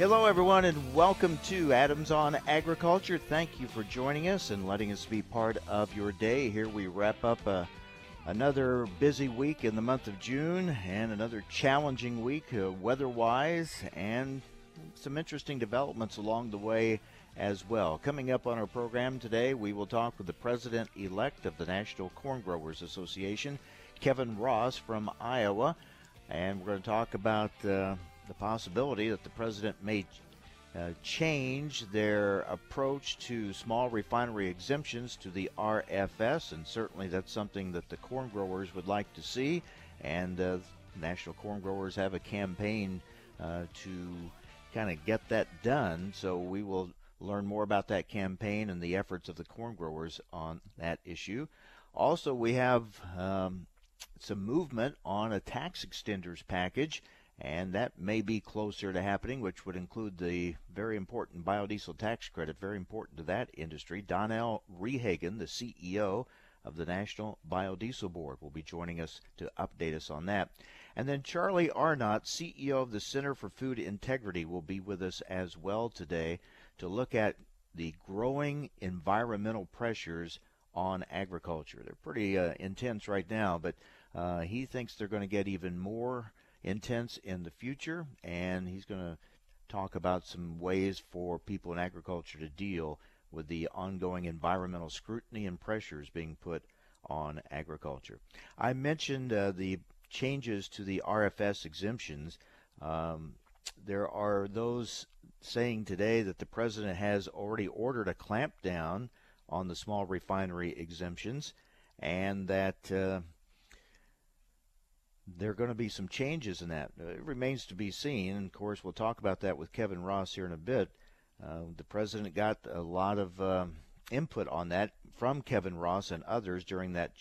Hello, everyone, and welcome to Adams on Agriculture. Thank you for joining us and letting us be part of your day. Here we wrap up uh, another busy week in the month of June and another challenging week uh, weather wise, and some interesting developments along the way as well. Coming up on our program today, we will talk with the president elect of the National Corn Growers Association, Kevin Ross from Iowa, and we're going to talk about. Uh, the possibility that the president may uh, change their approach to small refinery exemptions to the RFS, and certainly that's something that the corn growers would like to see. And uh, national corn growers have a campaign uh, to kind of get that done. So we will learn more about that campaign and the efforts of the corn growers on that issue. Also, we have um, some movement on a tax extenders package and that may be closer to happening, which would include the very important biodiesel tax credit, very important to that industry. Donnell Rehagen, the CEO of the National Biodiesel Board, will be joining us to update us on that. And then Charlie Arnot, CEO of the Center for Food Integrity, will be with us as well today to look at the growing environmental pressures on agriculture. They're pretty uh, intense right now, but uh, he thinks they're going to get even more intense in the future, and he's going to talk about some ways for people in agriculture to deal with the ongoing environmental scrutiny and pressures being put on agriculture. I mentioned uh, the changes to the RFS exemptions. Um, there are those saying today that the president has already ordered a clampdown on the small refinery exemptions and that uh, there are going to be some changes in that. Uh, it remains to be seen. Of course, we'll talk about that with Kevin Ross here in a bit. Uh, the president got a lot of uh, input on that from Kevin Ross and others during that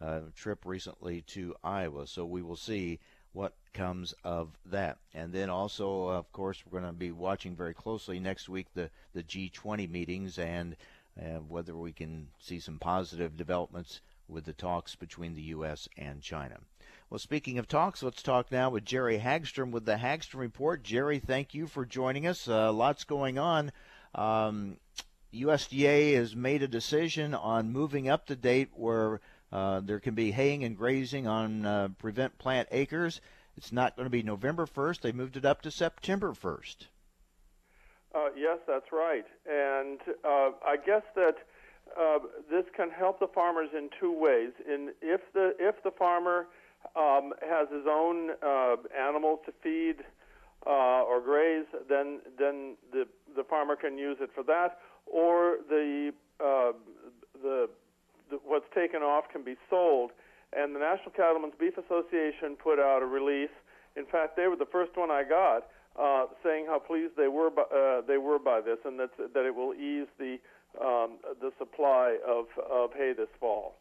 uh, trip recently to Iowa. So we will see what comes of that. And then also, of course, we're going to be watching very closely next week the, the G20 meetings and uh, whether we can see some positive developments with the talks between the U.S. and China. Well, speaking of talks, let's talk now with Jerry Hagstrom with the Hagstrom Report. Jerry, thank you for joining us. Uh, lots going on. Um, USDA has made a decision on moving up the date where uh, there can be haying and grazing on uh, prevent plant acres. It's not going to be November 1st. They moved it up to September 1st. Uh, yes, that's right. And uh, I guess that uh, this can help the farmers in two ways. In if the if the farmer um, has his own uh, animals to feed uh, or graze, then then the the farmer can use it for that, or the uh, the, the what's taken off can be sold. And the National Cattlemen's Beef Association put out a release. In fact, they were the first one I got, uh, saying how pleased they were by, uh, they were by this, and that that it will ease the um, the supply of of hay this fall.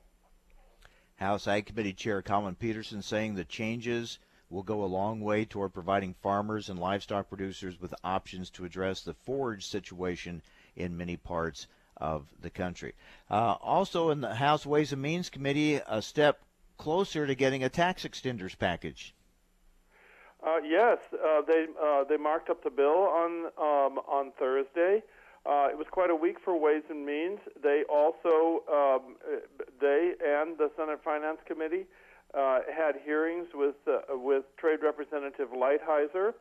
House Ag Committee Chair Collin Peterson saying the changes will go a long way toward providing farmers and livestock producers with options to address the forage situation in many parts of the country. Uh, also, in the House Ways and Means Committee, a step closer to getting a tax extenders package. Uh, yes, uh, they uh, they marked up the bill on um, on Thursday. Uh, it was quite a week for Ways and Means. They also, um, they and the Senate Finance Committee uh, had hearings with uh, with Trade Representative Lighthizer,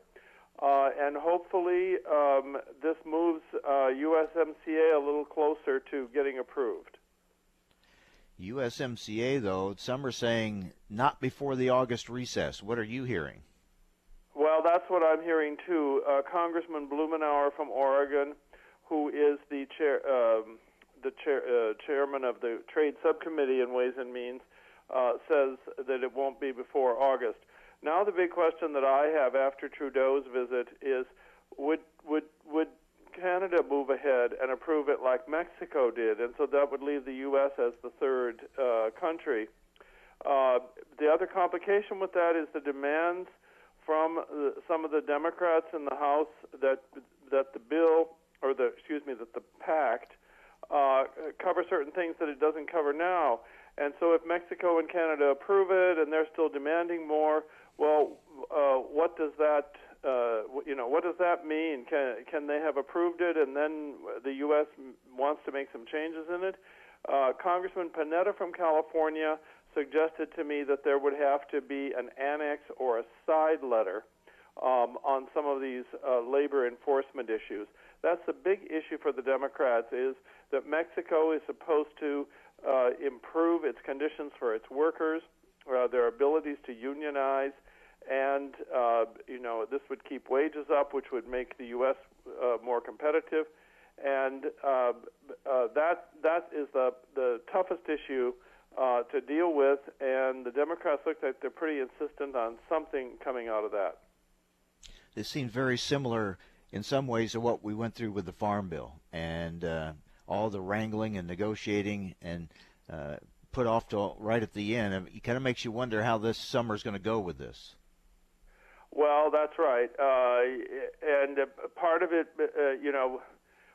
uh, and hopefully um, this moves USMCA uh, a little closer to getting approved. USMCA, though, some are saying not before the August recess. What are you hearing? Well, that's what I'm hearing too. Uh, Congressman Blumenauer from Oregon who is the chair, um, the chair, uh, chairman of the Trade Subcommittee in Ways and Means, uh, says that it won't be before August. Now, the big question that I have after Trudeau's visit is: Would would would Canada move ahead and approve it like Mexico did, and so that would leave the U.S. as the third uh, country. Uh, the other complication with that is the demands from the, some of the Democrats in the House that that the bill or the excuse me that the pact uh, cover certain things that it doesn't cover now. And so, if Mexico and Canada approve it, and they're still demanding more, well, uh, what does that uh, you know, what does that mean? Can can they have approved it and then the U.S. wants to make some changes in it? Uh, Congressman Panetta from California suggested to me that there would have to be an annex or a side letter um, on some of these uh, labor enforcement issues. That's the big issue for the Democrats is that Mexico is supposed to uh, improve its conditions for its workers, uh, their abilities to unionize, and uh, you know this would keep wages up, which would make the U.S. Uh, more competitive, and uh, uh, that that is the the toughest issue uh, to deal with. And the Democrats look like they're pretty insistent on something coming out of that. This seems very similar in some ways to what we went through with the Farm Bill and uh, all the wrangling and negotiating and uh, put off to right at the end. It kind of makes you wonder how this summer is going to go with this. Well, that's right, uh, and uh, part of it, uh, you know,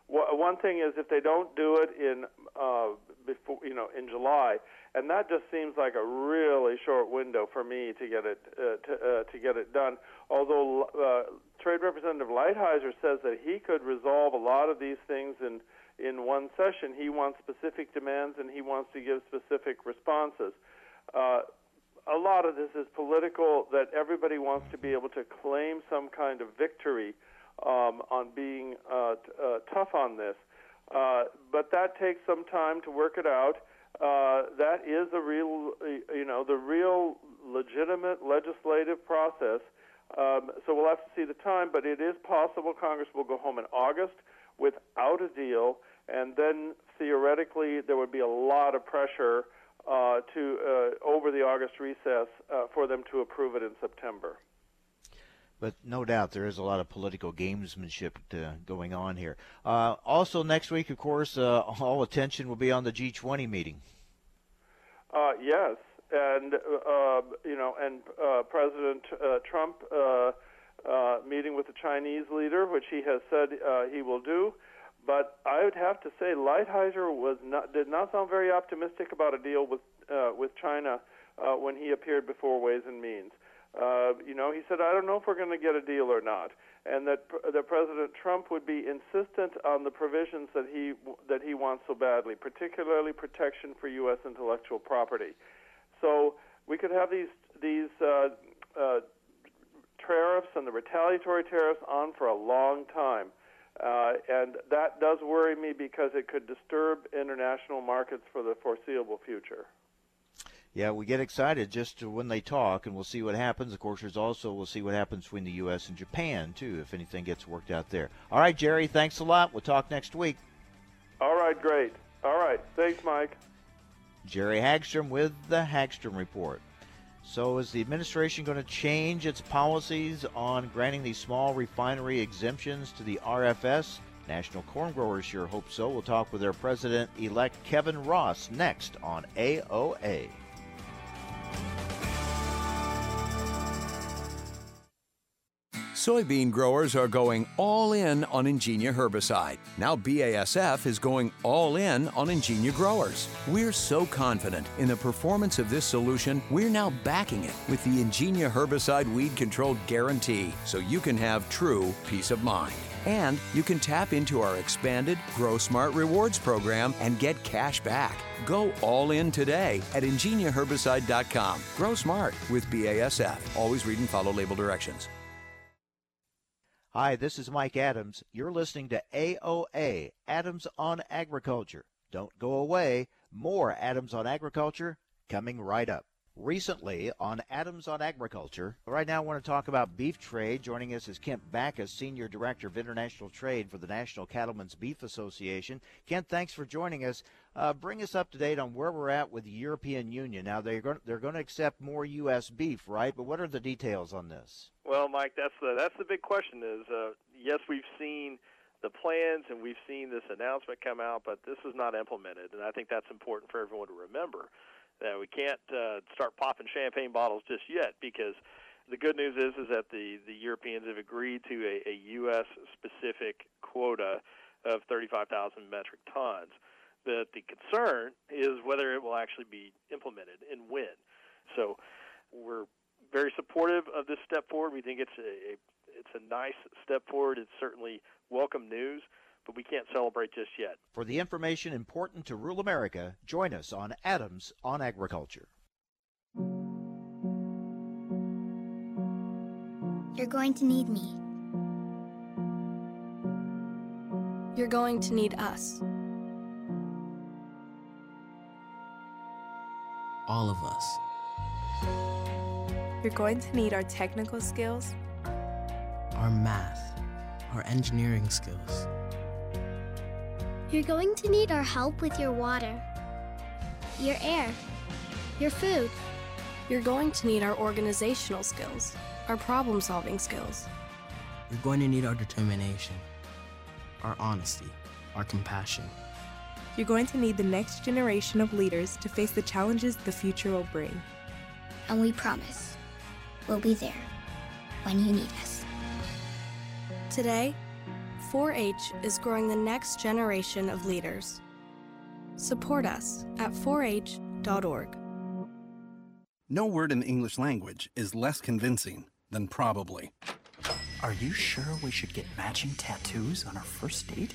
one thing is if they don't do it in uh, before, you know, in July, and that just seems like a really short window for me to get it to to get it done. Although Trade Representative Lighthizer says that he could resolve a lot of these things in in one session. He wants specific demands and he wants to give specific responses. Uh, a lot of this is political, that everybody wants to be able to claim some kind of victory um, on being uh, t- uh, tough on this. Uh, but that takes some time to work it out. Uh, that is a real, you know, the real legitimate legislative process. Um, so we'll have to see the time, but it is possible Congress will go home in August without a deal, and then theoretically there would be a lot of pressure uh, to uh, over the August recess uh, for them to approve it in September. But no doubt there is a lot of political gamesmanship to, going on here. Uh, also, next week, of course, uh, all attention will be on the G20 meeting. Uh, yes, and you know, and President Trump meeting with the Chinese leader, which he has said he will do. But I would have to say, Lighthizer was not did not sound very optimistic about a deal with uh, with China uh, when he appeared before Ways and Means. Uh, you know, he said, "I don't know if we're going to get a deal or not," and that that President Trump would be insistent on the provisions that he that he wants so badly, particularly protection for U.S. intellectual property. So we could have these these uh, uh, tariffs and the retaliatory tariffs on for a long time. Uh, and that does worry me because it could disturb international markets for the foreseeable future. Yeah, we get excited just when they talk, and we'll see what happens. Of course, there's also we'll see what happens between the U.S. and Japan too, if anything gets worked out there. All right, Jerry, thanks a lot. We'll talk next week. All right, great. All right, thanks, Mike. Jerry Hagstrom with the Hagstrom Report. So, is the administration going to change its policies on granting these small refinery exemptions to the RFS? National Corn Growers sure hope so. We'll talk with their president elect Kevin Ross next on AOA. Soybean growers are going all in on Engenia herbicide. Now BASF is going all in on Engenia growers. We're so confident in the performance of this solution, we're now backing it with the Engenia herbicide weed control guarantee so you can have true peace of mind. And you can tap into our expanded Grow Smart Rewards program and get cash back. Go all in today at engeniaherbicide.com. Grow smart with BASF. Always read and follow label directions. Hi, this is Mike Adams. You're listening to AOA, Adams on Agriculture. Don't go away. More Adams on Agriculture coming right up. Recently on Adams on Agriculture, right now I want to talk about beef trade. Joining us is Kent Bacus, Senior Director of International Trade for the National Cattlemen's Beef Association. Kent, thanks for joining us. Uh, bring us up to date on where we're at with the European Union. Now they're going, they're going to accept more U.S. beef, right? But what are the details on this? Well, Mike, that's the that's the big question. Is uh, yes, we've seen the plans and we've seen this announcement come out, but this is not implemented, and I think that's important for everyone to remember that we can't uh, start popping champagne bottles just yet because the good news is is that the the Europeans have agreed to a, a U.S. specific quota of 35,000 metric tons. But the concern is whether it will actually be implemented and when. So we're very supportive of this step forward. We think it's a, a it's a nice step forward. It's certainly welcome news, but we can't celebrate just yet. For the information important to rural America, join us on Adams on Agriculture. You're going to need me. You're going to need us. All of us. You're going to need our technical skills, our math, our engineering skills. You're going to need our help with your water, your air, your food. You're going to need our organizational skills, our problem solving skills. You're going to need our determination, our honesty, our compassion. You're going to need the next generation of leaders to face the challenges the future will bring. And we promise we'll be there when you need us. Today, 4 H is growing the next generation of leaders. Support us at 4h.org. No word in the English language is less convincing than probably. Are you sure we should get matching tattoos on our first date?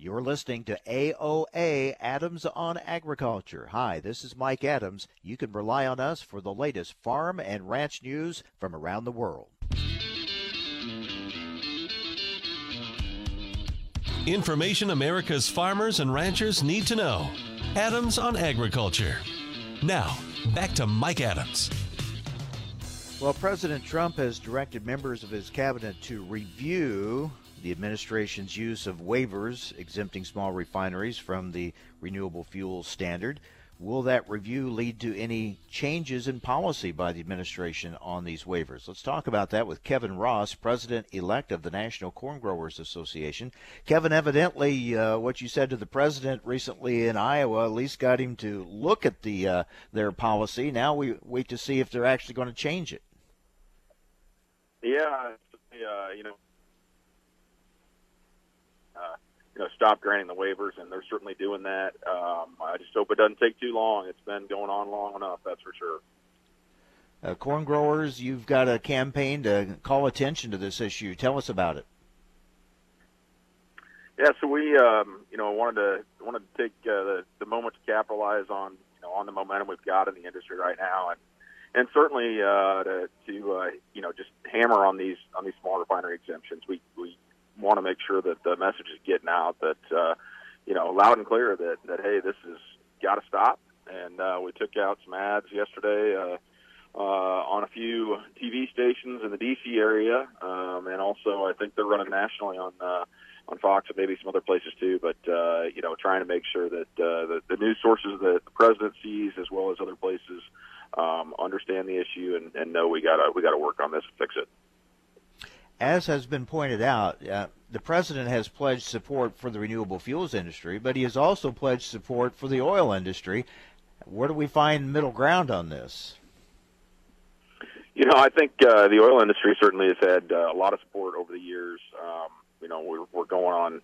You're listening to AOA Adams on Agriculture. Hi, this is Mike Adams. You can rely on us for the latest farm and ranch news from around the world. Information America's farmers and ranchers need to know. Adams on Agriculture. Now, back to Mike Adams. Well, President Trump has directed members of his cabinet to review the administration's use of waivers exempting small refineries from the renewable fuel standard. Will that review lead to any changes in policy by the administration on these waivers? Let's talk about that with Kevin Ross, president elect of the National Corn Growers Association. Kevin, evidently, uh, what you said to the president recently in Iowa at least got him to look at the uh, their policy. Now we wait to see if they're actually going to change it. Yeah, uh, you know, uh, you know, stop granting the waivers, and they're certainly doing that. Um, I just hope it doesn't take too long. It's been going on long enough, that's for sure. Uh, corn growers, you've got a campaign to call attention to this issue. Tell us about it. Yeah, so we, um, you know, wanted to wanted to take uh, the, the moment to capitalize on, you know, on the momentum we've got in the industry right now, and and certainly uh, to, to uh, you know just hammer on these on these small refinery exemptions. We we want to make sure that the message is getting out that uh, you know loud and clear that that hey this has got to stop. And uh, we took out some ads yesterday uh, uh, on a few TV stations in the DC area, um, and also I think they're running nationally on. Uh, on Fox and maybe some other places too, but uh, you know, trying to make sure that uh, the, the news sources that the president sees, as well as other places, um, understand the issue and, and know we gotta we gotta work on this and fix it. As has been pointed out, uh, the president has pledged support for the renewable fuels industry, but he has also pledged support for the oil industry. Where do we find middle ground on this? You know, I think uh, the oil industry certainly has had uh, a lot of support over the years. Um, you know, we're, we're going on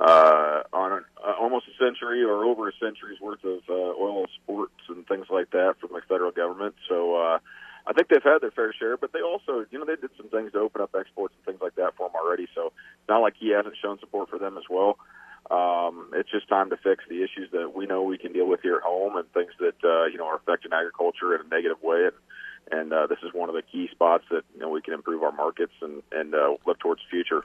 uh, on an, uh, almost a century or over a century's worth of uh, oil sports and things like that from the federal government. So uh, I think they've had their fair share, but they also, you know, they did some things to open up exports and things like that for him already. So it's not like he hasn't shown support for them as well. Um, it's just time to fix the issues that we know we can deal with here at home and things that uh, you know are affecting agriculture in a negative way. And, and uh, this is one of the key spots that you know we can improve our markets and and uh, look towards the future.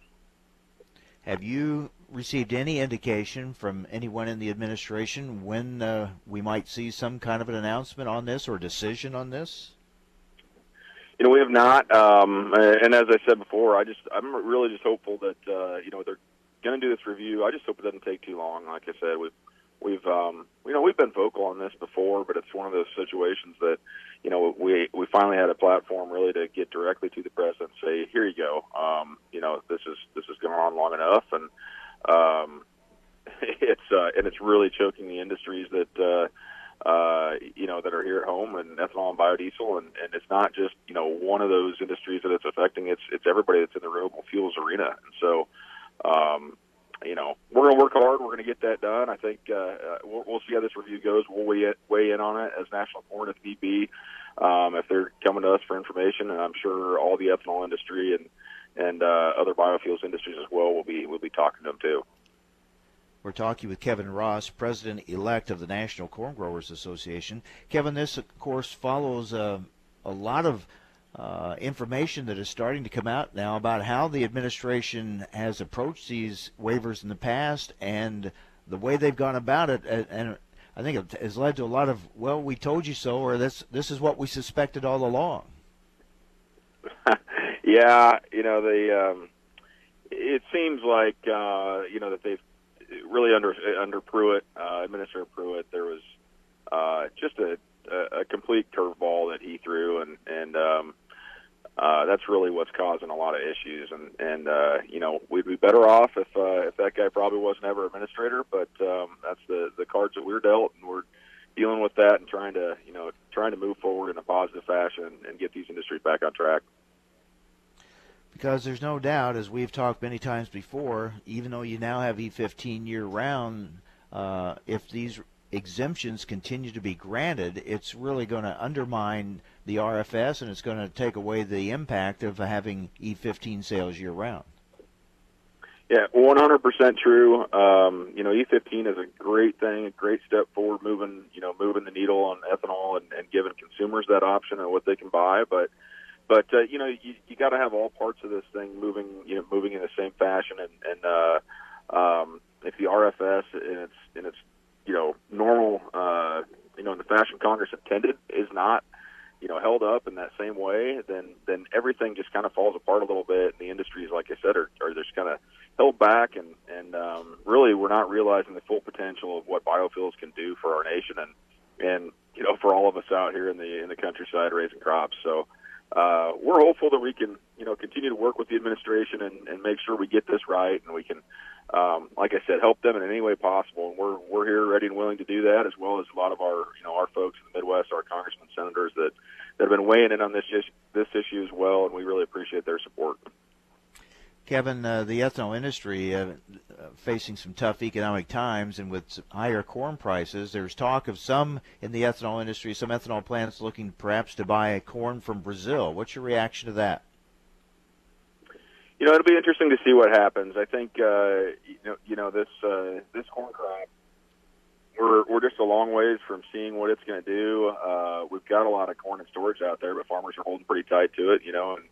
Have you received any indication from anyone in the administration when uh, we might see some kind of an announcement on this or decision on this? You know, we have not. Um, and as I said before, I just I'm really just hopeful that uh, you know they're going to do this review. I just hope it doesn't take too long. Like I said, we've we've um, you know we've been vocal on this before, but it's one of those situations that you know we we finally had a platform really to get directly to the president and say, here you go. Um, you know this is this has gone on long enough, and um, it's uh, and it's really choking the industries that. Uh, uh, you know, that are here at home and ethanol and biodiesel. And, and it's not just, you know, one of those industries that it's affecting. It's, it's everybody that's in the renewable fuels arena. And so, um, you know, we're going to work hard. We're going to get that done. I think uh, uh, we'll, we'll see how this review goes. We'll weigh, weigh in on it as National Corn if need be. Um, if they're coming to us for information, and I'm sure all the ethanol industry and and uh, other biofuels industries as well will be will be talking to them too. We're talking with Kevin Ross, president elect of the National Corn Growers Association. Kevin, this of course follows uh, a lot of uh, information that is starting to come out now about how the administration has approached these waivers in the past and the way they've gone about it. And, and I think it has led to a lot of "well, we told you so," or "this this is what we suspected all along." yeah, you know, the um, it seems like uh, you know that they've really under under Pruitt, uh, Administrator Pruitt, there was uh, just a, a, complete curveball that he threw, and and um, uh, that's really what's causing a lot of issues. And and uh, you know we'd be better off if uh, if that guy probably wasn't ever administrator, but um, that's the the cards that we're dealt, and we're dealing with that and trying to you know trying to move forward in a positive fashion and get these industries back on track because there's no doubt, as we've talked many times before, even though you now have E15 year round, uh, if these exemptions continue to be granted, it's really going to undermine the RFS and it's going to take away the impact of having E15 sales year round. Yeah, 100% true. Um, you know, E15 is a great thing, a great step forward, moving you know moving the needle on ethanol and, and giving consumers that option and what they can buy. But but uh, you know you, you got to have all parts of this thing moving you know moving in the same fashion. And and uh, um, if the RFS in its in its you know normal uh, you know in the fashion Congress intended is not you know held up in that same way then then everything just kind of falls apart a little bit. And the industries like I said are, are just kind of held back. And and um, really we're not realizing the full potential of what biofuels can do for our nation and and you know for all of us out here in the in the countryside raising crops. So uh, we're hopeful that we can, you know, continue to work with the administration and, and make sure we get this right, and we can, um, like I said, help them in any way possible. And we're we're here ready and willing to do that, as well as a lot of our, you know, our folks in the Midwest, our congressmen, senators that that have been weighing in on this this issue as well, and we really appreciate their support. Kevin, uh, the ethanol industry uh, facing some tough economic times, and with higher corn prices, there's talk of some in the ethanol industry, some ethanol plants looking perhaps to buy corn from Brazil. What's your reaction to that? You know, it'll be interesting to see what happens. I think uh, you know, you know this uh, this corn crop. We're we're just a long ways from seeing what it's going to do. Uh, we've got a lot of corn in storage out there, but farmers are holding pretty tight to it. You know, and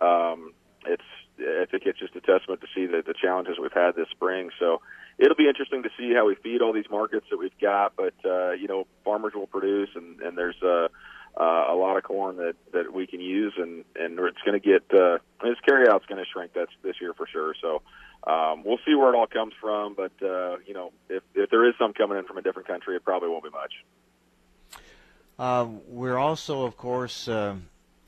um, it's I think it's just a testament to see the, the challenges we've had this spring. So it'll be interesting to see how we feed all these markets that we've got. But uh, you know, farmers will produce, and, and there's uh, uh, a lot of corn that that we can use, and and it's going to get uh, this carryout's going to shrink that's this year for sure. So. Um, we'll see where it all comes from, but uh, you know, if, if there is some coming in from a different country, it probably won't be much. Uh, we're also, of course, uh,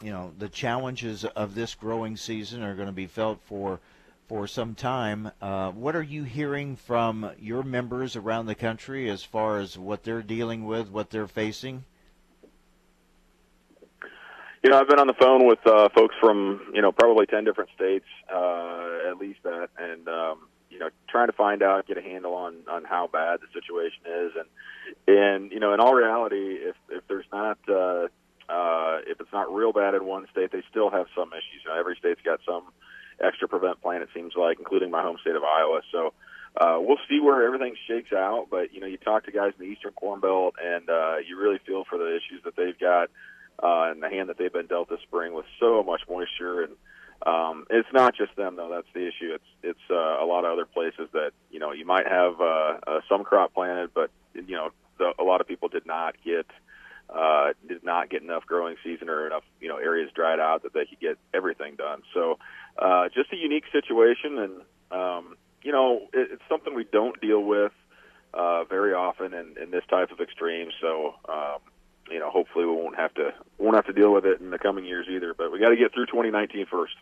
you know the challenges of this growing season are going to be felt for for some time. Uh, what are you hearing from your members around the country as far as what they're dealing with, what they're facing? You know, I've been on the phone with uh, folks from you know probably ten different states, uh, at least that, and um, you know trying to find out, get a handle on on how bad the situation is, and and you know in all reality, if if there's not uh, uh, if it's not real bad in one state, they still have some issues. You know, every state's got some extra prevent plan. It seems like, including my home state of Iowa. So uh, we'll see where everything shakes out. But you know, you talk to guys in the Eastern Corn Belt, and uh, you really feel for the issues that they've got uh, and the hand that they've been dealt this spring with so much moisture. And um, it's not just them though. That's the issue. It's it's uh, a lot of other places that you know you might have uh, uh, some crop planted, but you know the, a lot of people did not get. Uh, did not get enough growing season or enough, you know, areas dried out that they could get everything done. So, uh, just a unique situation, and um, you know, it, it's something we don't deal with uh, very often in, in this type of extreme. So, um, you know, hopefully we won't have to won't have to deal with it in the coming years either. But we got to get through 2019 first.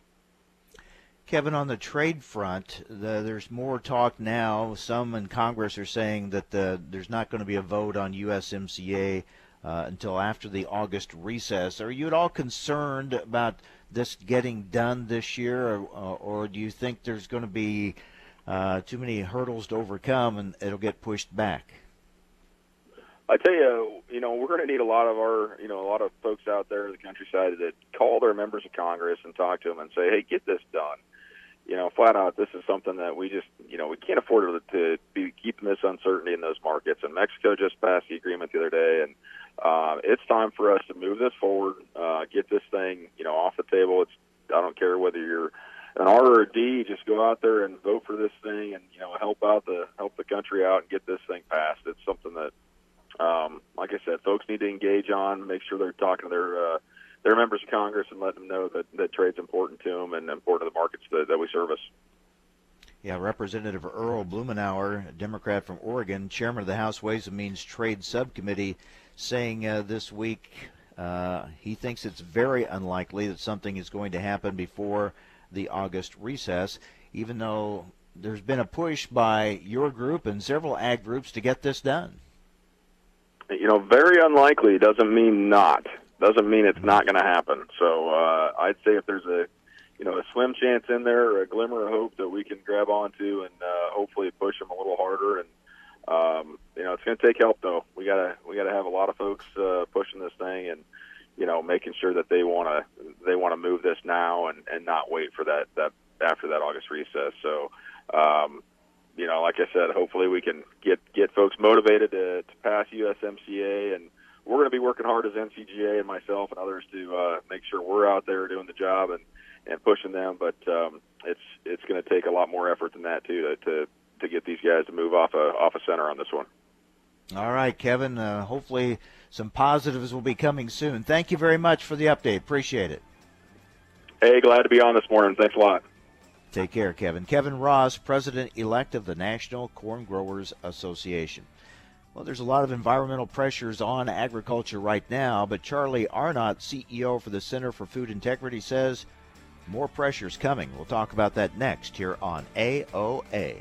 Kevin, on the trade front, the, there's more talk now. Some in Congress are saying that the, there's not going to be a vote on USMCA uh, until after the August recess. Are you at all concerned about this getting done this year, or, or do you think there's going to be uh, too many hurdles to overcome and it'll get pushed back? I tell you, you know, we're going to need a lot of our, you know, a lot of folks out there in the countryside that call their members of Congress and talk to them and say, "Hey, get this done." You know, flat out, this is something that we just, you know, we can't afford to, to be keeping this uncertainty in those markets. And Mexico just passed the agreement the other day, and uh, it's time for us to move this forward, uh, get this thing, you know, off the table. It's I don't care whether you're an R or a D, just go out there and vote for this thing, and you know, help out the help the country out and get this thing passed. It's something that, um, like I said, folks need to engage on. Make sure they're talking to their uh, their members of Congress and let them know that that trade's important to them and important to the markets that, that we service. Yeah, Representative Earl Blumenauer, Democrat from Oregon, chairman of the House Ways and Means Trade Subcommittee, saying uh, this week uh, he thinks it's very unlikely that something is going to happen before the August recess, even though there's been a push by your group and several ag groups to get this done. You know, very unlikely doesn't mean not. Doesn't mean it's not going to happen. So uh, I'd say if there's a you know a slim chance in there, or a glimmer of hope that we can grab onto and uh, hopefully push them a little harder. And um, you know, it's going to take help though. We gotta we gotta have a lot of folks uh, pushing this thing and you know, making sure that they want to they want to move this now and and not wait for that that after that August recess. So, um, you know, like I said, hopefully we can get get folks motivated to, to pass USMCA, and we're going to be working hard as NCGA and myself and others to uh, make sure we're out there doing the job and and pushing them. But um, it's it's going to take a lot more effort than that too to to, to get these guys to move off a off a center on this one. All right, Kevin. Uh, hopefully some positives will be coming soon. Thank you very much for the update. Appreciate it. Hey, glad to be on this morning. Thanks a lot. Take care, Kevin. Kevin Ross, President elect of the National Corn Growers Association. Well, there's a lot of environmental pressures on agriculture right now, but Charlie Arnot, CEO for the Center for Food Integrity, says more pressures coming. We'll talk about that next here on AOA.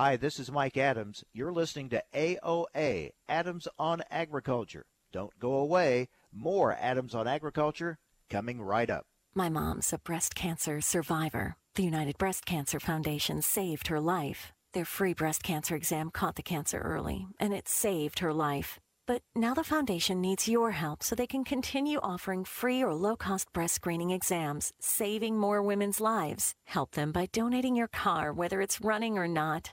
Hi, this is Mike Adams. You're listening to AOA, Adams on Agriculture. Don't go away. More Adams on Agriculture coming right up. My mom's a breast cancer survivor. The United Breast Cancer Foundation saved her life. Their free breast cancer exam caught the cancer early, and it saved her life. But now the foundation needs your help so they can continue offering free or low cost breast screening exams, saving more women's lives. Help them by donating your car, whether it's running or not.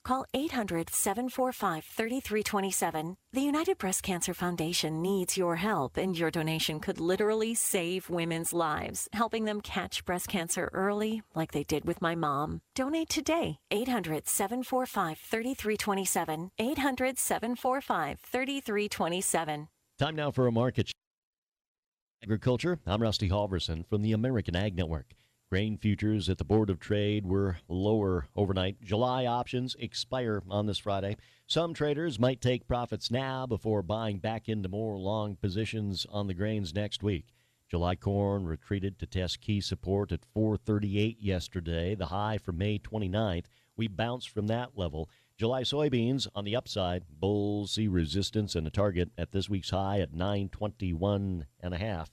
Call 800 745 3327. The United Breast Cancer Foundation needs your help, and your donation could literally save women's lives, helping them catch breast cancer early, like they did with my mom. Donate today. 800 745 3327. 800 745 3327. Time now for a market. Agriculture. I'm Rusty Halvorson from the American Ag Network. Grain futures at the Board of Trade were lower overnight. July options expire on this Friday. Some traders might take profits now before buying back into more long positions on the grains next week. July corn retreated to test key support at 438 yesterday, the high for May 29th. We bounced from that level. July soybeans on the upside. Bulls see resistance and a target at this week's high at 921 and a half.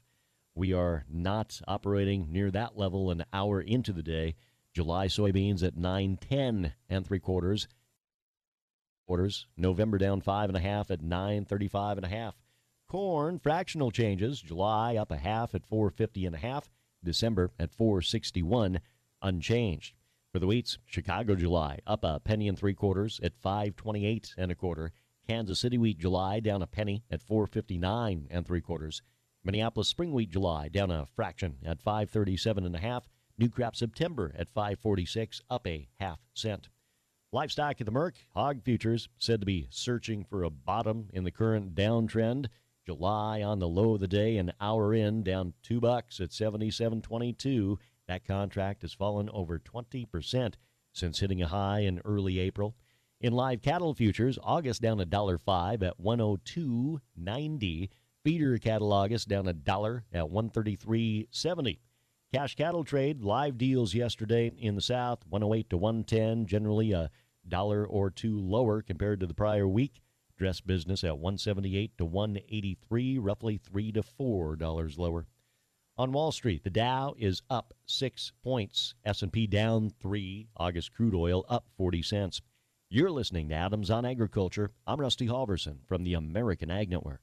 We are not operating near that level an hour into the day. July soybeans at 910 and three quarters. Quarters. November down five and a half at 935 and a half. Corn fractional changes. July up a half at 450 and a half. December at 461 unchanged. For the wheats, Chicago July up a penny and three quarters at 528 and a quarter. Kansas City wheat July down a penny at 459 and three quarters. Minneapolis spring wheat July down a fraction at 537 and a half. New crop September at 546 up a half cent. Livestock at the Merc, hog futures said to be searching for a bottom in the current downtrend. July on the low of the day, an hour in, down two bucks at 77.22. That contract has fallen over 20% since hitting a high in early April. In live cattle futures, August down a dollar five at 102.90. Feeder cattle August down a dollar at 133.70. Cash cattle trade live deals yesterday in the South 108 to 110, generally a dollar or two lower compared to the prior week. Dress business at 178 to 183, roughly three to four dollars lower. On Wall Street, the Dow is up six points. S&P down three. August crude oil up 40 cents. You're listening to Adams on Agriculture. I'm Rusty Halvorson from the American Ag Network.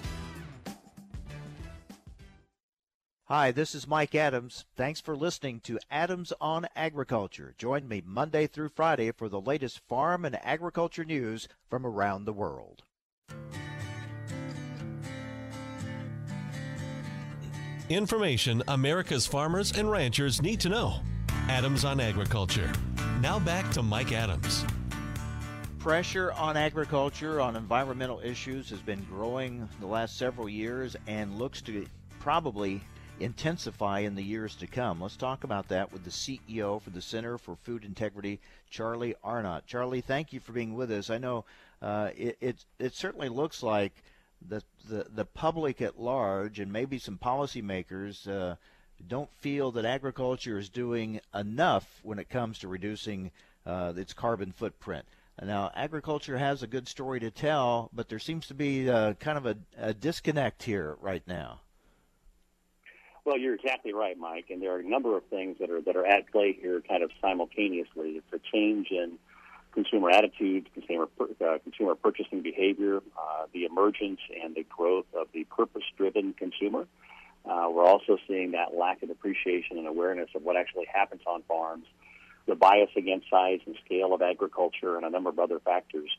Hi, this is Mike Adams. Thanks for listening to Adams on Agriculture. Join me Monday through Friday for the latest farm and agriculture news from around the world. Information America's farmers and ranchers need to know. Adams on Agriculture. Now back to Mike Adams. Pressure on agriculture on environmental issues has been growing the last several years and looks to probably intensify in the years to come. Let's talk about that with the CEO for the Center for Food Integrity, Charlie Arnot. Charlie, thank you for being with us. I know uh, it, it, it certainly looks like the, the the public at large and maybe some policymakers uh, don't feel that agriculture is doing enough when it comes to reducing uh, its carbon footprint. Now, agriculture has a good story to tell, but there seems to be uh, kind of a, a disconnect here right now. Well, you're exactly right, Mike, and there are a number of things that are that are at play here, kind of simultaneously. It's a change in consumer attitudes, consumer uh, consumer purchasing behavior, uh, the emergence and the growth of the purpose-driven consumer. Uh, we're also seeing that lack of appreciation and awareness of what actually happens on farms, the bias against size and scale of agriculture, and a number of other factors.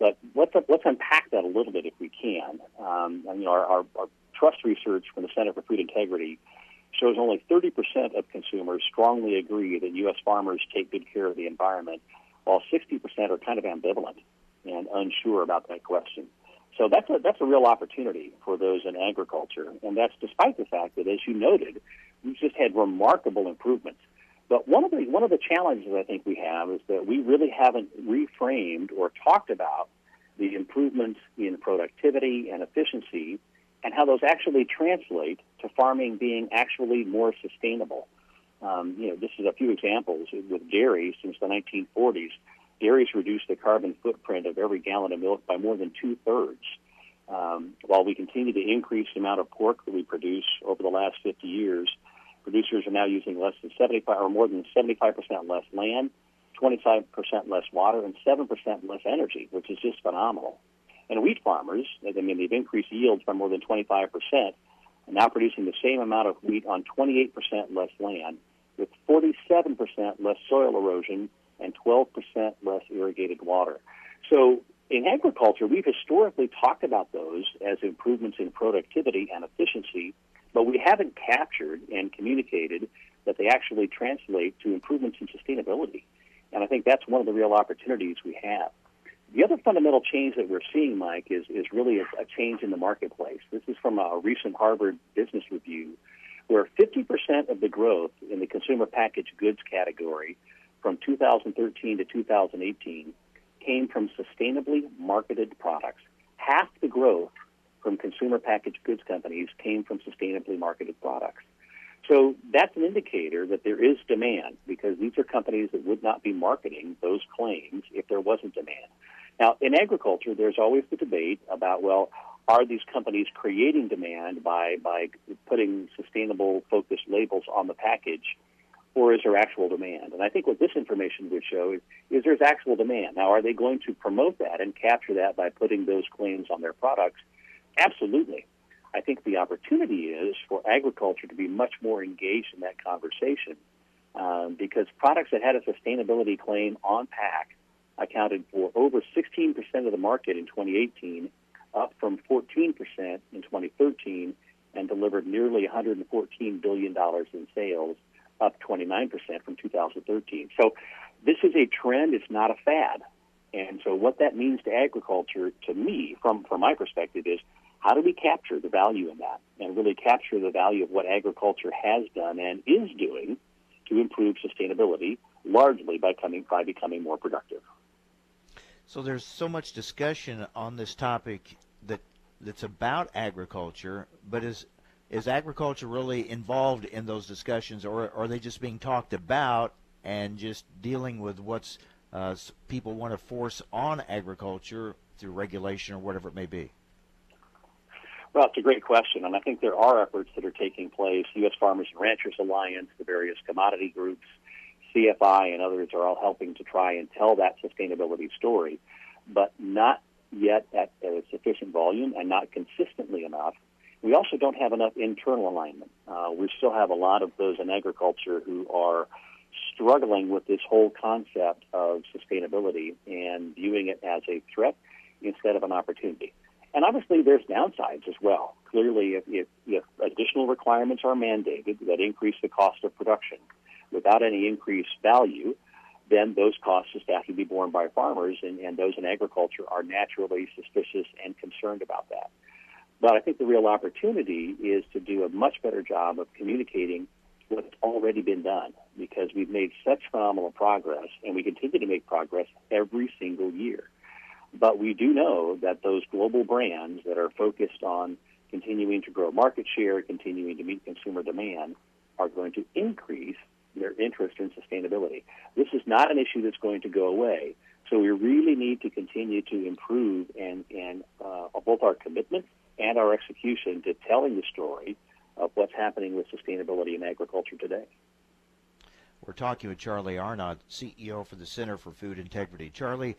But let's let's unpack that a little bit if we can. Um, and, you know, our, our, our trust research from the Center for Food Integrity shows only 30% of consumers strongly agree that U.S. farmers take good care of the environment, while 60% are kind of ambivalent and unsure about that question. So that's a, that's a real opportunity for those in agriculture, and that's despite the fact that, as you noted, we've just had remarkable improvements. But one of the one of the challenges I think we have is that we really haven't reframed or talked about the improvements in productivity and efficiency and how those actually translate to farming being actually more sustainable. Um, you know, this is a few examples with dairy since the 1940s. Dairy's reduced the carbon footprint of every gallon of milk by more than two thirds. Um, while we continue to increase the amount of pork that we produce over the last 50 years, producers are now using less than 75 or more than 75% less land, 25% less water, and 7% less energy, which is just phenomenal. And wheat farmers, I mean, they've increased yields by more than 25%, and now producing the same amount of wheat on 28% less land, with 47% less soil erosion and 12% less irrigated water. So in agriculture, we've historically talked about those as improvements in productivity and efficiency, but we haven't captured and communicated that they actually translate to improvements in sustainability. And I think that's one of the real opportunities we have. The other fundamental change that we're seeing, Mike, is, is really a, a change in the marketplace. This is from a recent Harvard Business Review, where 50% of the growth in the consumer packaged goods category from 2013 to 2018 came from sustainably marketed products. Half the growth from consumer packaged goods companies came from sustainably marketed products. So that's an indicator that there is demand because these are companies that would not be marketing those claims if there wasn't demand. Now, in agriculture, there's always the debate about, well, are these companies creating demand by, by putting sustainable focused labels on the package? or is there actual demand? And I think what this information would show is, is there's actual demand. Now, are they going to promote that and capture that by putting those claims on their products? Absolutely. I think the opportunity is for agriculture to be much more engaged in that conversation um, because products that had a sustainability claim on pack accounted for over 16% of the market in 2018, up from 14% in 2013, and delivered nearly $114 billion in sales up 29% from 2013. So this is a trend, it's not a fad. And so what that means to agriculture, to me, from, from my perspective, is how do we capture the value in that and really capture the value of what agriculture has done and is doing to improve sustainability, largely by, coming, by becoming more productive. So there's so much discussion on this topic that that's about agriculture, but is is agriculture really involved in those discussions, or are they just being talked about and just dealing with what's uh, people want to force on agriculture through regulation or whatever it may be? Well, it's a great question, and I think there are efforts that are taking place. U.S. Farmers and Ranchers Alliance, the various commodity groups, CFI, and others are all helping to try and tell that sustainability story, but not yet at a sufficient volume and not consistently enough we also don't have enough internal alignment. Uh, we still have a lot of those in agriculture who are struggling with this whole concept of sustainability and viewing it as a threat instead of an opportunity. And obviously, there's downsides as well. Clearly, if, if, if additional requirements are mandated that increase the cost of production without any increased value, then those costs have to be borne by farmers, and, and those in agriculture are naturally suspicious and concerned about that. But I think the real opportunity is to do a much better job of communicating what's already been done because we've made such phenomenal progress and we continue to make progress every single year. But we do know that those global brands that are focused on continuing to grow market share, continuing to meet consumer demand, are going to increase their interest in sustainability. This is not an issue that's going to go away. So we really need to continue to improve and, and uh, both our commitment and our execution to telling the story of what's happening with sustainability in agriculture today. We're talking with Charlie Arnot, CEO for the Center for Food Integrity. Charlie,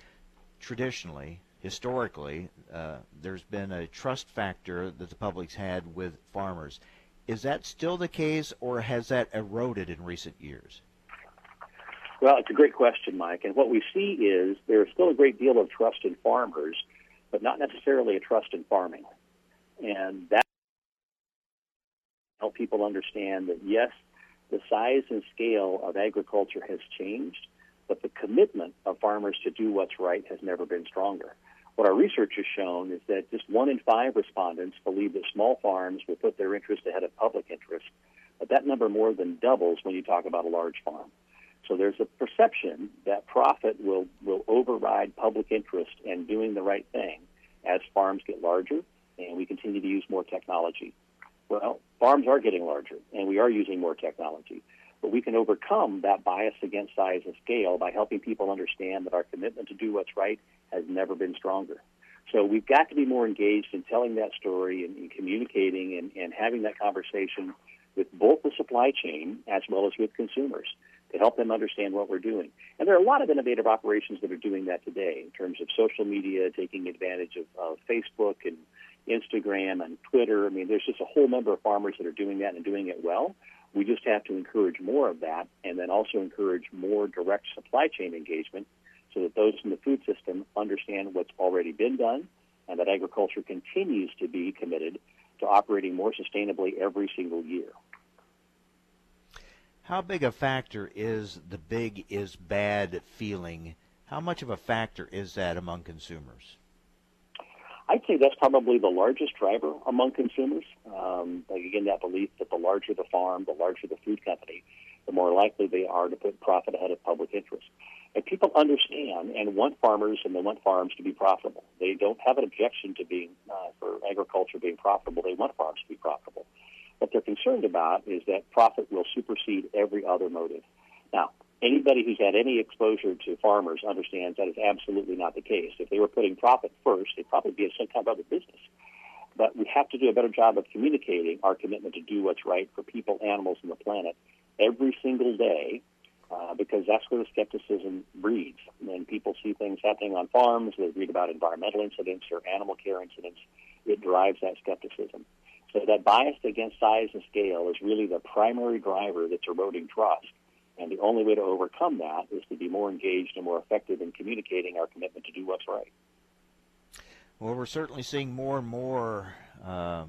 traditionally, historically, uh, there's been a trust factor that the public's had with farmers. Is that still the case, or has that eroded in recent years? Well, it's a great question, Mike. And what we see is there's still a great deal of trust in farmers, but not necessarily a trust in farming. And that help people understand that yes, the size and scale of agriculture has changed, but the commitment of farmers to do what's right has never been stronger. What our research has shown is that just one in five respondents believe that small farms will put their interest ahead of public interest, but that number more than doubles when you talk about a large farm. So there's a perception that profit will, will override public interest and doing the right thing as farms get larger and we continue to use more technology. Well, farms are getting larger, and we are using more technology. But we can overcome that bias against size and scale by helping people understand that our commitment to do what's right has never been stronger. So we've got to be more engaged in telling that story and, and communicating and, and having that conversation with both the supply chain as well as with consumers to help them understand what we're doing. And there are a lot of innovative operations that are doing that today in terms of social media, taking advantage of, of Facebook and Instagram and Twitter. I mean, there's just a whole number of farmers that are doing that and doing it well. We just have to encourage more of that and then also encourage more direct supply chain engagement so that those in the food system understand what's already been done and that agriculture continues to be committed to operating more sustainably every single year. How big a factor is the big is bad feeling? How much of a factor is that among consumers? I'd say that's probably the largest driver among consumers. Um, again, that belief that the larger the farm, the larger the food company, the more likely they are to put profit ahead of public interest. And people understand and want farmers and they want farms to be profitable. They don't have an objection to being uh, for agriculture being profitable. They want farms to be profitable. What they're concerned about is that profit will supersede every other motive. Now, anybody who's had any exposure to farmers understands that is absolutely not the case. If they were putting profit first, they'd probably be in some kind of other business. But we have to do a better job of communicating our commitment to do what's right for people, animals, and the planet every single day uh, because that's where the skepticism breeds. When people see things happening on farms, they read about environmental incidents or animal care incidents, it drives that skepticism. So that bias against size and scale is really the primary driver that's eroding trust. And the only way to overcome that is to be more engaged and more effective in communicating our commitment to do what's right. Well, we're certainly seeing more and more uh,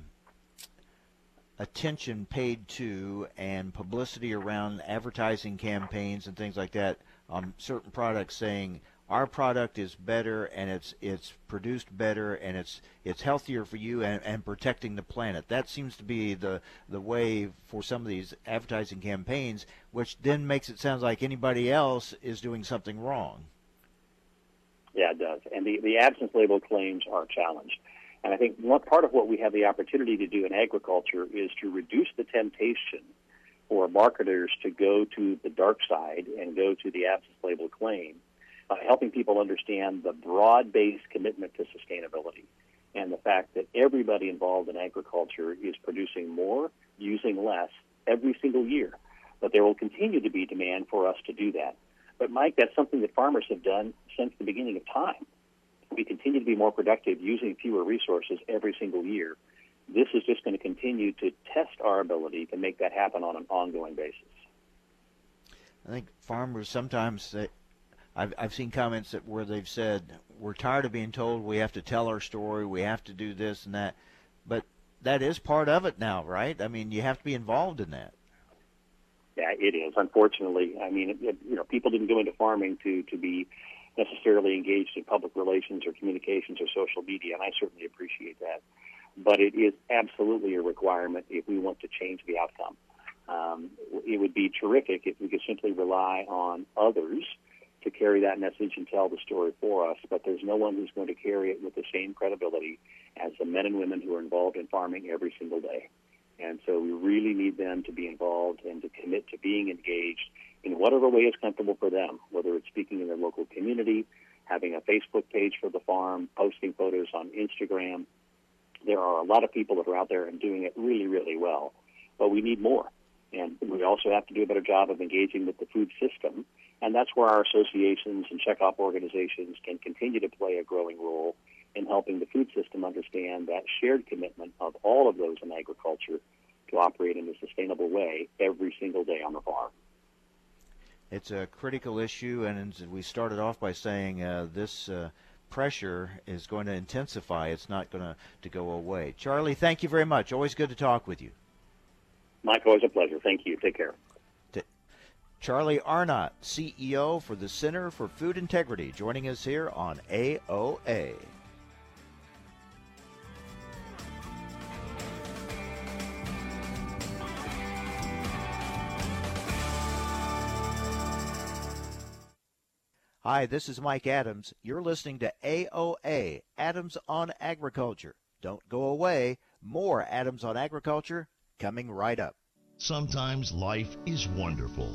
attention paid to and publicity around advertising campaigns and things like that on certain products saying our product is better and it's it's produced better and it's it's healthier for you and, and protecting the planet. That seems to be the the way for some of these advertising campaigns, which then makes it sound like anybody else is doing something wrong. Yeah, it does. And the, the absence label claims are challenged. And I think one part of what we have the opportunity to do in agriculture is to reduce the temptation for marketers to go to the dark side and go to the absence label claim by helping people understand the broad-based commitment to sustainability and the fact that everybody involved in agriculture is producing more, using less every single year. But there will continue to be demand for us to do that. But Mike, that's something that farmers have done since the beginning of time. We continue to be more productive using fewer resources every single year. This is just going to continue to test our ability to make that happen on an ongoing basis. I think farmers sometimes I've I've seen comments that where they've said we're tired of being told we have to tell our story, we have to do this and that, but that is part of it now, right? I mean, you have to be involved in that. Yeah, it is. Unfortunately, I mean, it, you know, people didn't go into farming to to be necessarily engaged in public relations or communications or social media, and I certainly appreciate that. But it is absolutely a requirement if we want to change the outcome. Um, it would be terrific if we could simply rely on others to carry that message and tell the story for us, but there's no one who's going to carry it with the same credibility as the men and women who are involved in farming every single day. And so we really need them to be involved and to commit to being engaged in whatever way is comfortable for them, whether it's speaking in their local community, having a Facebook page for the farm, posting photos on Instagram. There are a lot of people that are out there and doing it really, really well, but we need more. And we also have to do a better job of engaging with the food system and that's where our associations and checkoff organizations can continue to play a growing role in helping the food system understand that shared commitment of all of those in agriculture to operate in a sustainable way every single day on the farm. It's a critical issue, and we started off by saying uh, this uh, pressure is going to intensify. It's not going to, to go away. Charlie, thank you very much. Always good to talk with you. Mike, always a pleasure. Thank you. Take care. Charlie Arnot, CEO for the Center for Food Integrity, joining us here on AOA. Hi, this is Mike Adams. You're listening to AOA, Adams on Agriculture. Don't go away. More Adams on Agriculture coming right up. Sometimes life is wonderful,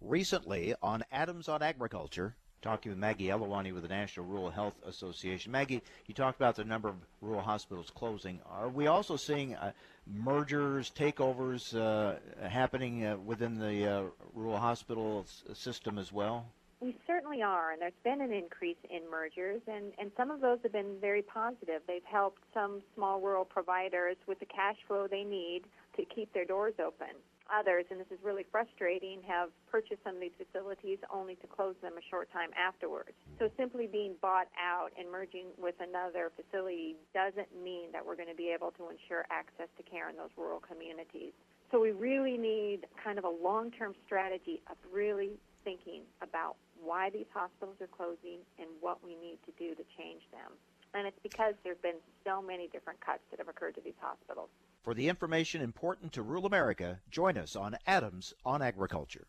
Recently on Adams on Agriculture, talking with Maggie Elehwany with the National Rural Health Association. Maggie, you talked about the number of rural hospitals closing. Are we also seeing uh, mergers, takeovers uh, happening uh, within the uh, rural hospital system as well? We certainly are, and there's been an increase in mergers, and, and some of those have been very positive. They've helped some small rural providers with the cash flow they need to keep their doors open. Others, and this is really frustrating, have purchased some of these facilities only to close them a short time afterwards. So simply being bought out and merging with another facility doesn't mean that we're going to be able to ensure access to care in those rural communities. So we really need kind of a long-term strategy of really thinking about why these hospitals are closing and what we need to do to change them. And it's because there have been so many different cuts that have occurred to these hospitals. For the information important to rural America, join us on Adams on Agriculture.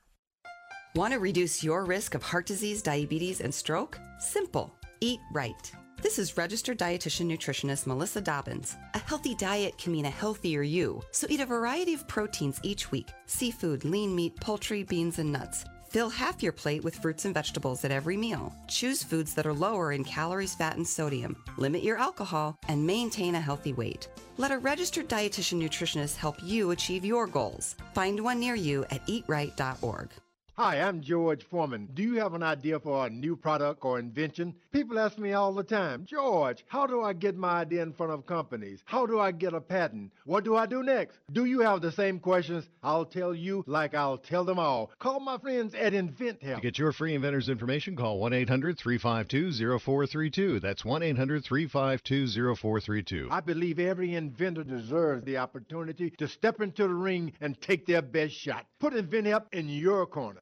Want to reduce your risk of heart disease, diabetes, and stroke? Simple. Eat right. This is registered dietitian nutritionist Melissa Dobbins. A healthy diet can mean a healthier you, so eat a variety of proteins each week seafood, lean meat, poultry, beans, and nuts. Fill half your plate with fruits and vegetables at every meal. Choose foods that are lower in calories, fat, and sodium. Limit your alcohol and maintain a healthy weight. Let a registered dietitian nutritionist help you achieve your goals. Find one near you at eatright.org. Hi, I'm George Foreman. Do you have an idea for a new product or invention? People ask me all the time, George, how do I get my idea in front of companies? How do I get a patent? What do I do next? Do you have the same questions? I'll tell you like I'll tell them all. Call my friends at InventHelp. To get your free inventor's information, call 1 800 352 0432. That's 1 800 352 0432. I believe every inventor deserves the opportunity to step into the ring and take their best shot. Put InventHelp in your corner.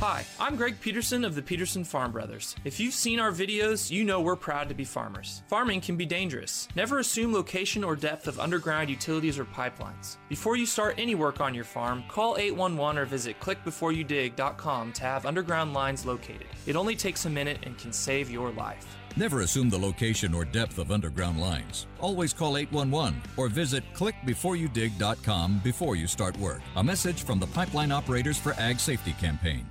Hi, I'm Greg Peterson of the Peterson Farm Brothers. If you've seen our videos, you know we're proud to be farmers. Farming can be dangerous. Never assume location or depth of underground utilities or pipelines. Before you start any work on your farm, call 811 or visit clickbeforeyoudig.com to have underground lines located. It only takes a minute and can save your life. Never assume the location or depth of underground lines. Always call 811 or visit clickbeforeyoudig.com before you start work. A message from the Pipeline Operators for Ag Safety campaign.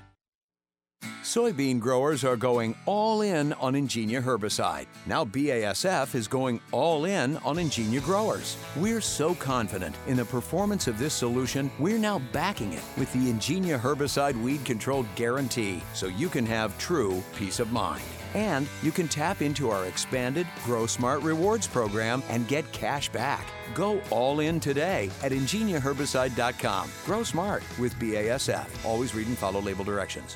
Soybean growers are going all in on Engenia herbicide. Now BASF is going all in on Engenia growers. We're so confident in the performance of this solution, we're now backing it with the Engenia herbicide weed control guarantee so you can have true peace of mind. And you can tap into our expanded Grow Smart Rewards program and get cash back. Go all in today at engeniaherbicide.com. Grow smart with BASF. Always read and follow label directions.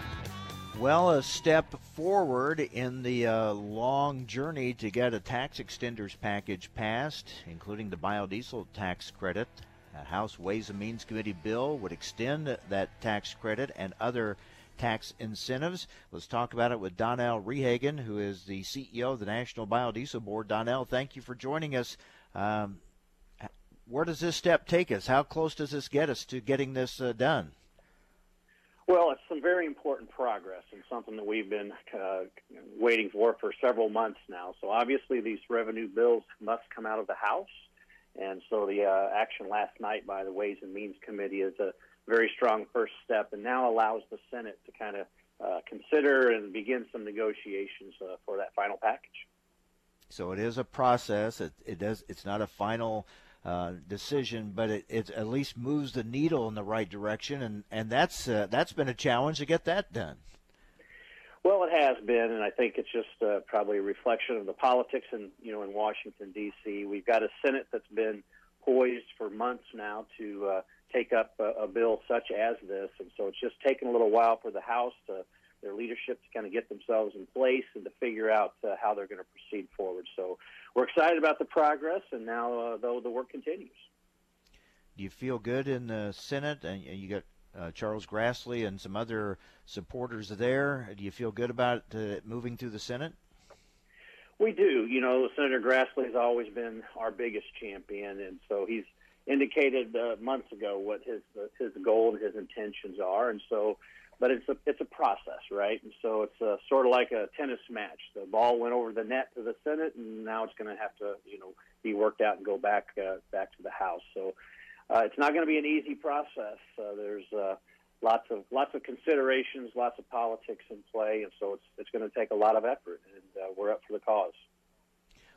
Well, a step forward in the uh, long journey to get a tax extenders package passed, including the biodiesel tax credit. A House Ways and Means Committee bill would extend that tax credit and other tax incentives. Let's talk about it with Donnell Rehagen, who is the CEO of the National Biodiesel Board. Donnell, thank you for joining us. Um, where does this step take us? How close does this get us to getting this uh, done? Well, it's some very important progress and something that we've been uh, waiting for for several months now. So obviously, these revenue bills must come out of the House, and so the uh, action last night by the Ways and Means Committee is a very strong first step, and now allows the Senate to kind of uh, consider and begin some negotiations uh, for that final package. So it is a process. It, it does. It's not a final uh, decision, but it, it at least moves the needle in the right direction, and and that's uh, that's been a challenge to get that done. Well, it has been, and I think it's just uh, probably a reflection of the politics in you know in Washington D.C. We've got a Senate that's been poised for months now to uh, take up a, a bill such as this, and so it's just taken a little while for the House to their leadership to kind of get themselves in place and to figure out uh, how they're going to proceed forward. So we're excited about the progress, and now uh, though the work continues. Do you feel good in the Senate, and you got uh, Charles Grassley and some other supporters there? Do you feel good about uh, moving through the Senate? We do. You know, Senator Grassley has always been our biggest champion, and so he's indicated uh, months ago what his his goal and his intentions are, and so but it's a it's a process, right? And so it's a, sort of like a tennis match. The ball went over the net to the Senate, and now it's going to have to you know be worked out and go back uh, back to the House. So uh, it's not going to be an easy process. Uh, there's uh, lots of lots of considerations, lots of politics in play, and so it's it's going to take a lot of effort, and uh, we're up for the cause.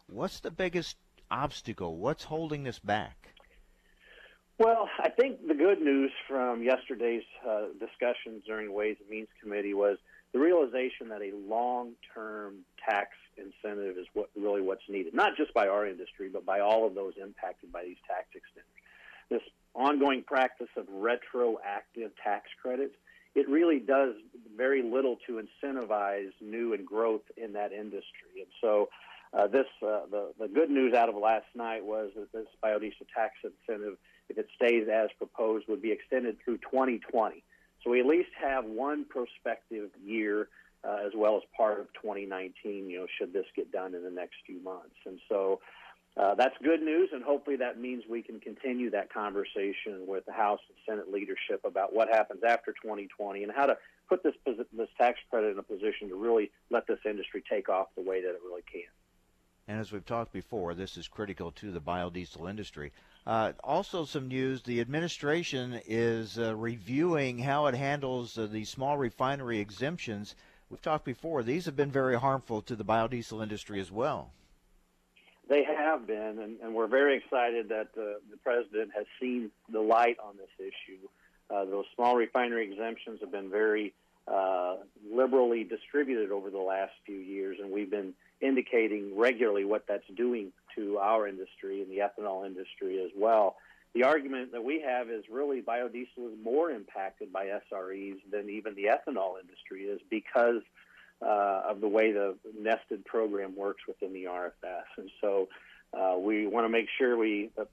What's the biggest obstacle? What's holding this back? Well, I think the good news from yesterday's uh, discussions during Ways and Means Committee was the realization that a long-term tax incentive is what really what's needed, not just by our industry, but by all of those impacted by these tax extenders. This ongoing practice of retroactive tax credits, it really does very little to incentivize new and growth in that industry. And so uh, this uh, the, the good news out of last night was that this biodiesel tax incentive – if it stays as proposed, would be extended through 2020. So we at least have one prospective year uh, as well as part of 2019, you know, should this get done in the next few months. And so uh, that's good news, and hopefully that means we can continue that conversation with the House and Senate leadership about what happens after 2020 and how to put this, this tax credit in a position to really let this industry take off the way that it really can. And as we've talked before, this is critical to the biodiesel industry. Uh, also, some news the administration is uh, reviewing how it handles uh, the small refinery exemptions. We've talked before, these have been very harmful to the biodiesel industry as well. They have been, and, and we're very excited that uh, the president has seen the light on this issue. Uh, those small refinery exemptions have been very uh, liberally distributed over the last few years, and we've been indicating regularly what that's doing to our industry and the ethanol industry as well. The argument that we have is really biodiesel is more impacted by SREs than even the ethanol industry is because uh, of the way the nested program works within the RFS. And so Uh, we want to make sure we, uh,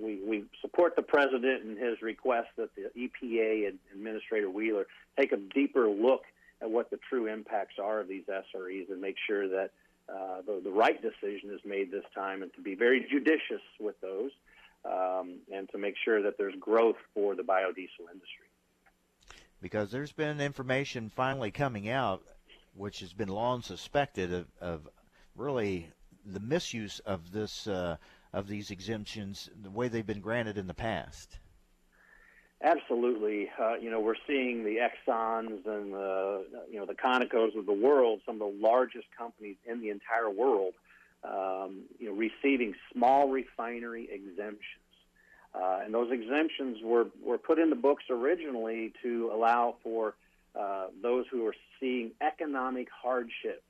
we we support the president and his request that the EPA and Administrator Wheeler take a deeper look at what the true impacts are of these SREs and make sure that uh, the, the right decision is made this time and to be very judicious with those um, and to make sure that there's growth for the biodiesel industry. Because there's been information finally coming out, which has been long suspected of, of really the misuse of this uh, of these exemptions, the way they've been granted in the past. Absolutely, uh, you know we're seeing the Exxon's and the you know the Conocos of the world, some of the largest companies in the entire world, um, you know receiving small refinery exemptions, uh, and those exemptions were were put in the books originally to allow for uh, those who are seeing economic hardship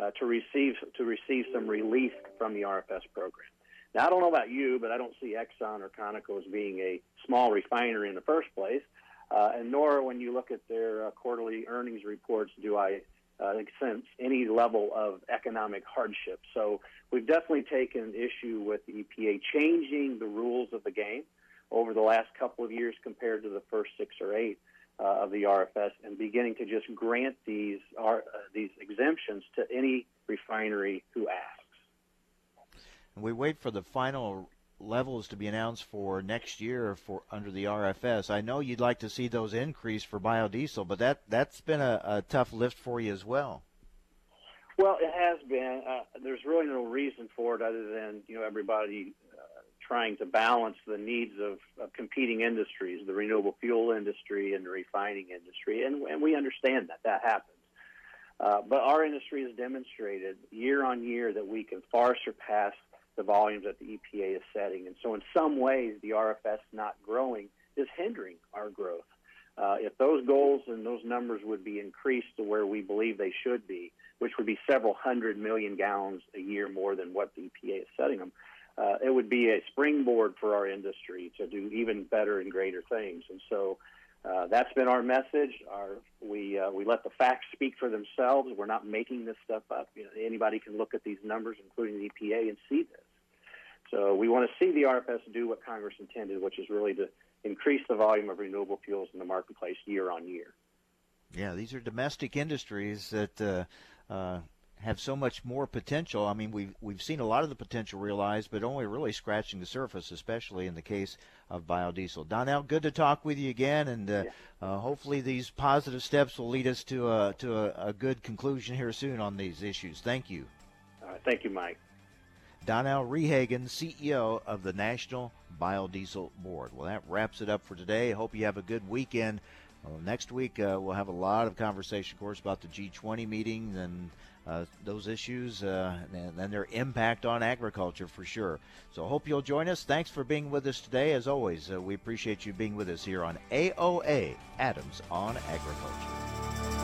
uh, to receive to receive some relief from the RFS program. Now, I don't know about you, but I don't see Exxon or Conoco as being a small refinery in the first place, uh, and nor when you look at their uh, quarterly earnings reports do I uh, sense any level of economic hardship. So we've definitely taken issue with the EPA changing the rules of the game over the last couple of years compared to the first six or eight. Uh, of the RFS and beginning to just grant these uh, these exemptions to any refinery who asks. And we wait for the final levels to be announced for next year for under the RFS. I know you'd like to see those increase for biodiesel, but that that's been a, a tough lift for you as well. Well, it has been. Uh, there's really no reason for it other than you know everybody trying to balance the needs of, of, competing industries, the renewable fuel industry and the refining industry, and, and we understand that that happens. Uh, but our industry has demonstrated year on year that we can far surpass the volumes that the EPA is setting, and so in some ways, the RFS not growing is hindering our growth. Uh, if those goals and those numbers would be increased to where we believe they should be, which would be several hundred million gallons a year more than what the EPA is setting them, uh, it would be a springboard for our industry to do even better and greater things. And so uh, that's been our message. Our, we uh, we let the facts speak for themselves. We're not making this stuff up. You know, anybody can look at these numbers, including the EPA, and see this. So we want to see the RFS do what Congress intended, which is really to increase the volume of renewable fuels in the marketplace year on year. Yeah, these are domestic industries that uh, uh, have so much more potential. I mean, we've we've seen a lot of the potential realized, but only really scratching the surface, especially in the case of biodiesel. Donnell, good to talk with you again, and uh, uh, hopefully these positive steps will lead us to a to a, a, good conclusion here soon on these issues. Thank you. All right, thank you, Mike. Donnell Rehagen, CEO of the National Biodiesel Board. Well, that wraps it up for today. Hope you have a good weekend. Well, next week uh, we'll have a lot of conversation, of course, about the G20 meeting and uh, those issues uh, and, and, their impact on agriculture for sure. So hope you'll join us. Thanks for being with us today. As always, uh, we appreciate you being with us here on AOA Adams on Agriculture.